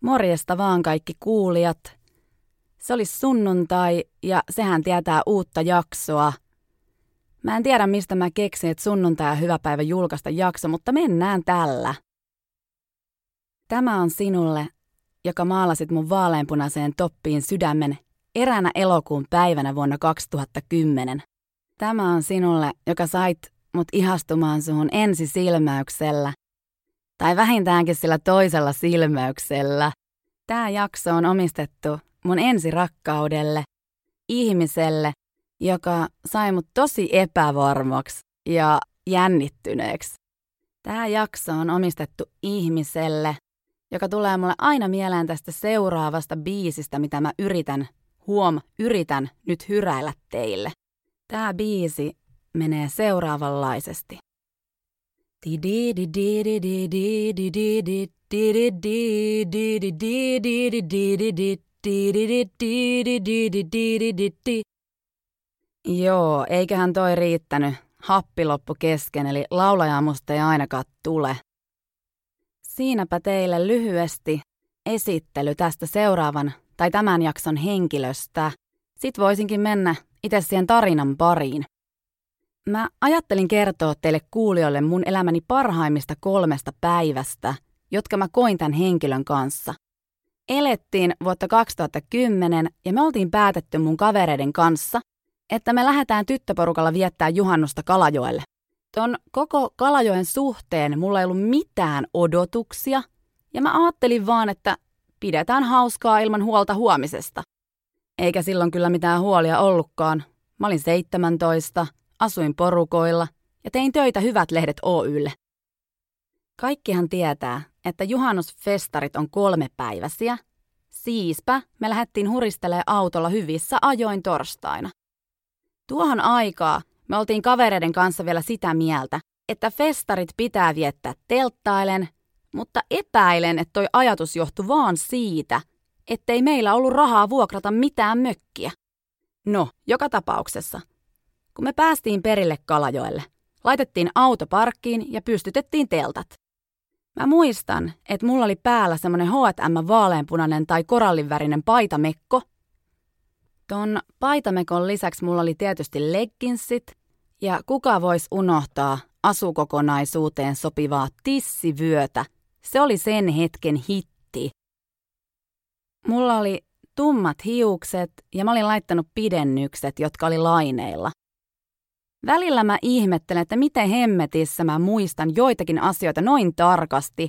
Morjesta vaan kaikki kuulijat. Se olisi sunnuntai ja sehän tietää uutta jaksoa. Mä en tiedä mistä mä keksin, että sunnuntai on hyvä päivä julkaista jakso, mutta mennään tällä. Tämä on sinulle, joka maalasit mun vaaleanpunaiseen toppiin sydämen eräänä elokuun päivänä vuonna 2010. Tämä on sinulle, joka sait mut ihastumaan suhun ensisilmäyksellä – tai vähintäänkin sillä toisella silmäyksellä. Tämä jakso on omistettu mun ensirakkaudelle, ihmiselle, joka sai mut tosi epävarmaksi ja jännittyneeksi. Tämä jakso on omistettu ihmiselle, joka tulee mulle aina mieleen tästä seuraavasta biisistä, mitä mä yritän, huom, yritän nyt hyräillä teille. Tämä biisi menee seuraavanlaisesti. Joo, eiköhän toi riittänyt. Happi loppu kesken, eli laulajaa musta ei ainakaan tule. Siinäpä teille lyhyesti esittely tästä seuraavan tai tämän jakson henkilöstä. Sitten voisinkin mennä itse siihen tarinan pariin. Mä ajattelin kertoa teille kuulijoille mun elämäni parhaimmista kolmesta päivästä, jotka mä koin tämän henkilön kanssa. Elettiin vuotta 2010 ja me oltiin päätetty mun kavereiden kanssa, että me lähdetään tyttöporukalla viettää juhannusta Kalajoelle. Ton koko Kalajoen suhteen mulla ei ollut mitään odotuksia, ja mä ajattelin vaan, että pidetään hauskaa ilman huolta huomisesta. Eikä silloin kyllä mitään huolia ollutkaan. Mä olin 17, asuin porukoilla ja tein töitä Hyvät lehdet Oylle. Kaikkihan tietää, että juhannusfestarit on kolmepäiväisiä. Siispä me lähdettiin huristelee autolla hyvissä ajoin torstaina. Tuohon aikaa me oltiin kavereiden kanssa vielä sitä mieltä, että festarit pitää viettää telttailen, mutta epäilen, että toi ajatus johtui vaan siitä, ettei meillä ollut rahaa vuokrata mitään mökkiä. No, joka tapauksessa – kun me päästiin perille Kalajoelle. Laitettiin auto parkkiin ja pystytettiin teltat. Mä muistan, että mulla oli päällä semmonen H&M vaaleanpunainen tai korallinvärinen paitamekko. Ton paitamekon lisäksi mulla oli tietysti legginsit ja kuka vois unohtaa asukokonaisuuteen sopivaa tissivyötä. Se oli sen hetken hitti. Mulla oli tummat hiukset ja mä olin laittanut pidennykset, jotka oli laineilla. Välillä mä ihmettelen, että miten hemmetissä mä muistan joitakin asioita noin tarkasti.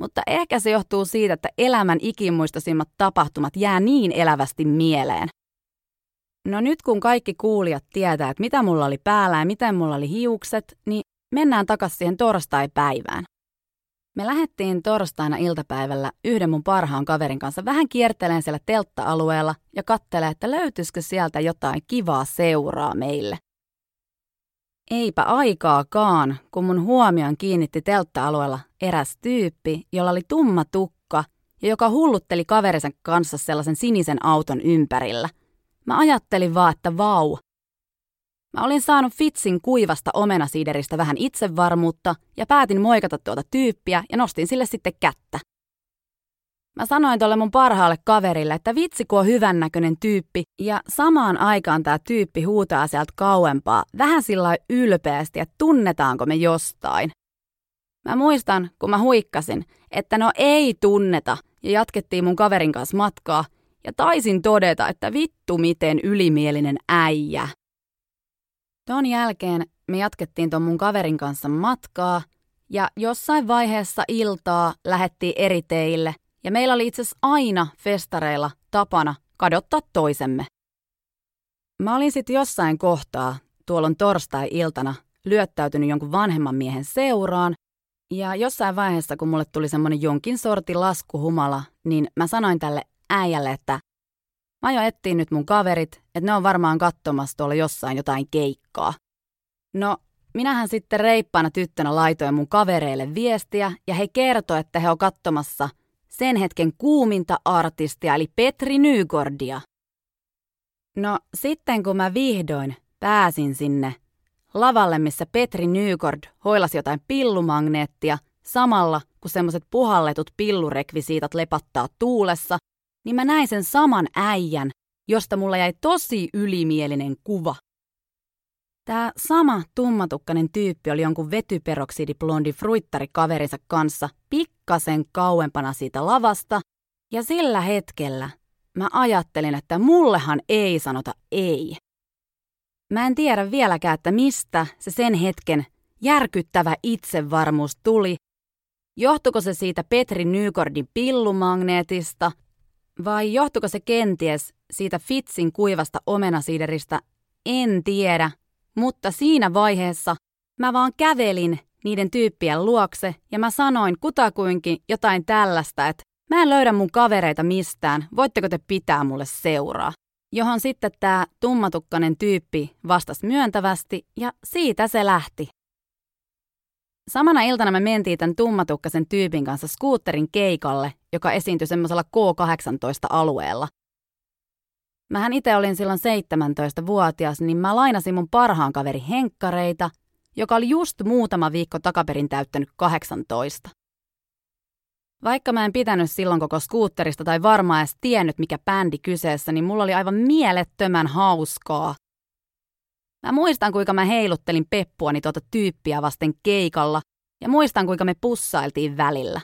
Mutta ehkä se johtuu siitä, että elämän ikimuistoisimmat tapahtumat jää niin elävästi mieleen. No nyt kun kaikki kuulijat tietää, että mitä mulla oli päällä ja miten mulla oli hiukset, niin mennään takaisin siihen torstai-päivään. Me lähdettiin torstaina iltapäivällä yhden mun parhaan kaverin kanssa vähän kierteleen siellä teltta-alueella ja kattelee, että löytyisikö sieltä jotain kivaa seuraa meille. Eipä aikaakaan, kun mun huomion kiinnitti teltta-alueella eräs tyyppi, jolla oli tumma tukka ja joka hullutteli kaverisen kanssa sellaisen sinisen auton ympärillä. Mä ajattelin vaan, että vau. Mä olin saanut Fitsin kuivasta omenasiideristä vähän itsevarmuutta ja päätin moikata tuota tyyppiä ja nostin sille sitten kättä. Mä sanoin tuolle mun parhaalle kaverille, että vitsi kun on hyvännäköinen tyyppi, ja samaan aikaan tämä tyyppi huutaa sieltä kauempaa, vähän sillä ylpeästi, että tunnetaanko me jostain. Mä muistan, kun mä huikkasin, että no ei tunneta, ja jatkettiin mun kaverin kanssa matkaa, ja taisin todeta, että vittu miten ylimielinen äijä. Ton jälkeen me jatkettiin ton mun kaverin kanssa matkaa, ja jossain vaiheessa iltaa lähettiin eri teille – ja meillä oli itse asiassa aina festareilla tapana kadottaa toisemme. Mä olin sitten jossain kohtaa, tuolloin torstai-iltana, lyöttäytynyt jonkun vanhemman miehen seuraan, ja jossain vaiheessa, kun mulle tuli semmoinen jonkin sorti laskuhumala, niin mä sanoin tälle äijälle, että mä jo ettiin nyt mun kaverit, että ne on varmaan katsomassa tuolla jossain jotain keikkaa. No, minähän sitten reippaana tyttönä laitoin mun kavereille viestiä, ja he kertoi, että he on katsomassa – sen hetken kuuminta artistia eli Petri Nygordia. No sitten kun mä vihdoin pääsin sinne lavalle, missä Petri Nygord hoilasi jotain pillumagneettia samalla kun semmoset puhalletut pillurekvisiitat lepattaa tuulessa, niin mä näin sen saman äijän, josta mulla jäi tosi ylimielinen kuva. Tämä sama tummatukkainen tyyppi oli jonkun vetyperoksidiblondi fruittarikaverinsa kanssa pikkasen kauempana siitä lavasta, ja sillä hetkellä mä ajattelin, että mullehan ei sanota ei. Mä en tiedä vieläkään, että mistä se sen hetken järkyttävä itsevarmuus tuli. Johtuko se siitä Petri Nykordin pillumagneetista vai johtuko se kenties siitä Fitsin kuivasta omenasiideristä? En tiedä, mutta siinä vaiheessa mä vaan kävelin niiden tyyppien luokse ja mä sanoin kutakuinkin jotain tällaista, että mä en löydä mun kavereita mistään, voitteko te pitää mulle seuraa? Johon sitten tämä tummatukkainen tyyppi vastasi myöntävästi ja siitä se lähti. Samana iltana me mentiin tämän tummatukkaisen tyypin kanssa skuutterin keikalle, joka esiintyi semmoisella K18-alueella. Mähän itse olin silloin 17-vuotias, niin mä lainasin mun parhaan kaveri henkkareita, joka oli just muutama viikko takaperin täyttänyt 18. Vaikka mä en pitänyt silloin koko skuutterista tai varmaan edes tiennyt, mikä bändi kyseessä, niin mulla oli aivan mielettömän hauskaa. Mä muistan, kuinka mä heiluttelin peppuani tuota tyyppiä vasten keikalla, ja muistan, kuinka me pussailtiin välillä.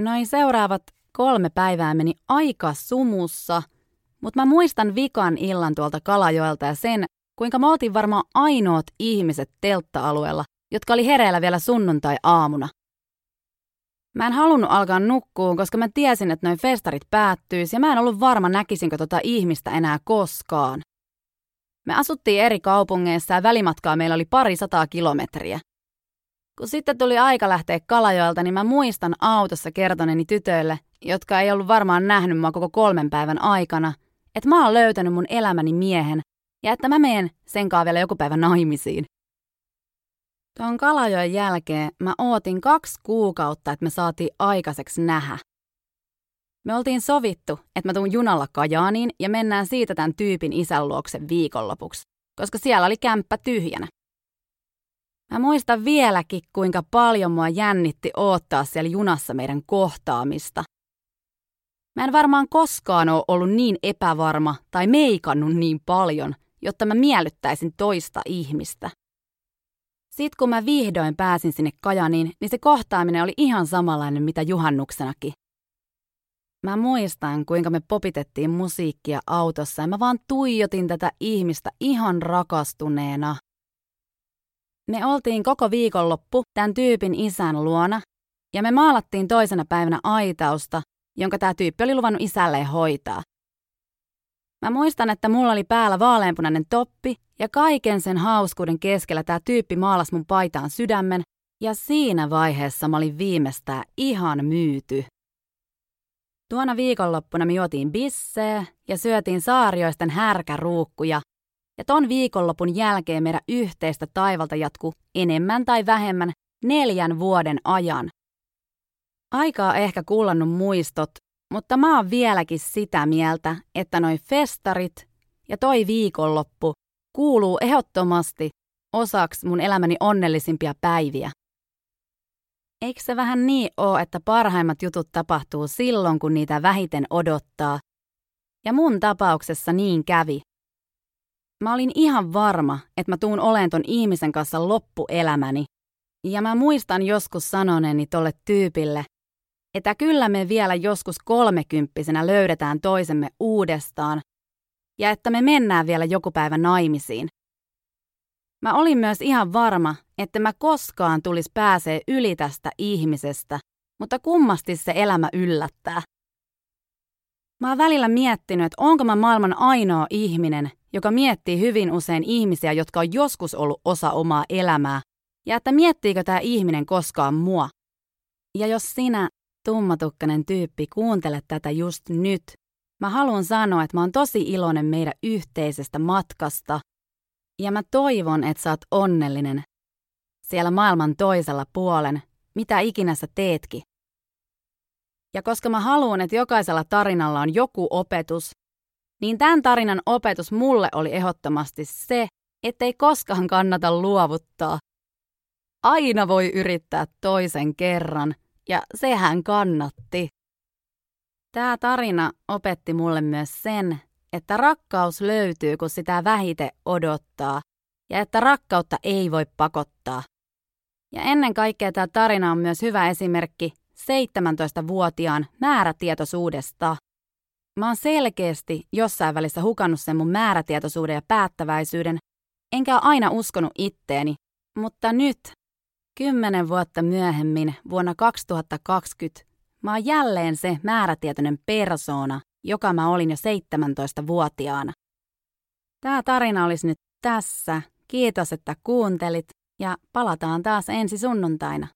Noin seuraavat kolme päivää meni aika sumussa – mutta mä muistan vikan illan tuolta Kalajoelta ja sen, kuinka mä oltiin varmaan ainoat ihmiset teltta-alueella, jotka oli hereillä vielä sunnuntai-aamuna. Mä en halunnut alkaa nukkua, koska mä tiesin, että noin festarit päättyisi ja mä en ollut varma näkisinkö tota ihmistä enää koskaan. Me asuttiin eri kaupungeissa ja välimatkaa meillä oli pari sataa kilometriä. Kun sitten tuli aika lähteä Kalajoelta, niin mä muistan autossa kertoneeni tytöille, jotka ei ollut varmaan nähnyt mua koko kolmen päivän aikana – että mä oon löytänyt mun elämäni miehen ja että mä meen sen vielä joku päivä naimisiin. Tuon Kalajoen jälkeen mä ootin kaksi kuukautta, että me saatiin aikaiseksi nähdä. Me oltiin sovittu, että mä tuun junalla Kajaaniin ja mennään siitä tämän tyypin isän luokse viikonlopuksi, koska siellä oli kämppä tyhjänä. Mä muistan vieläkin, kuinka paljon mua jännitti oottaa siellä junassa meidän kohtaamista. Mä en varmaan koskaan ole ollut niin epävarma tai meikannut niin paljon, jotta mä miellyttäisin toista ihmistä. Sitten kun mä vihdoin pääsin sinne Kajaniin, niin se kohtaaminen oli ihan samanlainen mitä juhannuksenakin. Mä muistan, kuinka me popitettiin musiikkia autossa ja mä vaan tuijotin tätä ihmistä ihan rakastuneena. Me oltiin koko viikonloppu tämän tyypin isän luona ja me maalattiin toisena päivänä aitausta jonka tämä tyyppi oli luvannut isälleen hoitaa. Mä muistan, että mulla oli päällä vaaleanpunainen toppi ja kaiken sen hauskuuden keskellä tämä tyyppi maalas mun paitaan sydämen ja siinä vaiheessa mä olin viimeistään ihan myyty. Tuona viikonloppuna me juotiin bisseä ja syötiin saarioisten härkäruukkuja. Ja ton viikonlopun jälkeen meidän yhteistä taivalta jatkuu enemmän tai vähemmän neljän vuoden ajan. Aikaa ehkä kuulannut muistot, mutta mä oon vieläkin sitä mieltä, että noi festarit ja toi viikonloppu kuuluu ehdottomasti osaksi mun elämäni onnellisimpia päiviä. Eikö se vähän niin oo, että parhaimmat jutut tapahtuu silloin, kun niitä vähiten odottaa? Ja mun tapauksessa niin kävi. Mä olin ihan varma, että mä tuun olen ton ihmisen kanssa loppuelämäni. Ja mä muistan joskus sanoneeni tolle tyypille, että kyllä me vielä joskus kolmekymppisenä löydetään toisemme uudestaan ja että me mennään vielä joku päivä naimisiin. Mä olin myös ihan varma, että mä koskaan tulis pääsee yli tästä ihmisestä, mutta kummasti se elämä yllättää. Mä oon välillä miettinyt, että onko mä maailman ainoa ihminen, joka miettii hyvin usein ihmisiä, jotka on joskus ollut osa omaa elämää, ja että miettiikö tämä ihminen koskaan mua. Ja jos sinä tummatukkainen tyyppi, kuuntele tätä just nyt. Mä haluan sanoa, että mä oon tosi iloinen meidän yhteisestä matkasta. Ja mä toivon, että sä oot onnellinen siellä maailman toisella puolen, mitä ikinä sä teetkin. Ja koska mä haluan, että jokaisella tarinalla on joku opetus, niin tämän tarinan opetus mulle oli ehdottomasti se, ettei koskaan kannata luovuttaa. aina voi yrittää toisen kerran, ja sehän kannatti. Tämä tarina opetti mulle myös sen, että rakkaus löytyy, kun sitä vähite odottaa, ja että rakkautta ei voi pakottaa. Ja ennen kaikkea tämä tarina on myös hyvä esimerkki 17-vuotiaan määrätietoisuudesta. Mä oon selkeästi jossain välissä hukannut sen mun määrätietoisuuden ja päättäväisyyden, enkä ole aina uskonut itteeni, mutta nyt, kymmenen vuotta myöhemmin, vuonna 2020, mä oon jälleen se määrätietoinen persoona, joka mä olin jo 17-vuotiaana. Tämä tarina olisi nyt tässä. Kiitos, että kuuntelit ja palataan taas ensi sunnuntaina.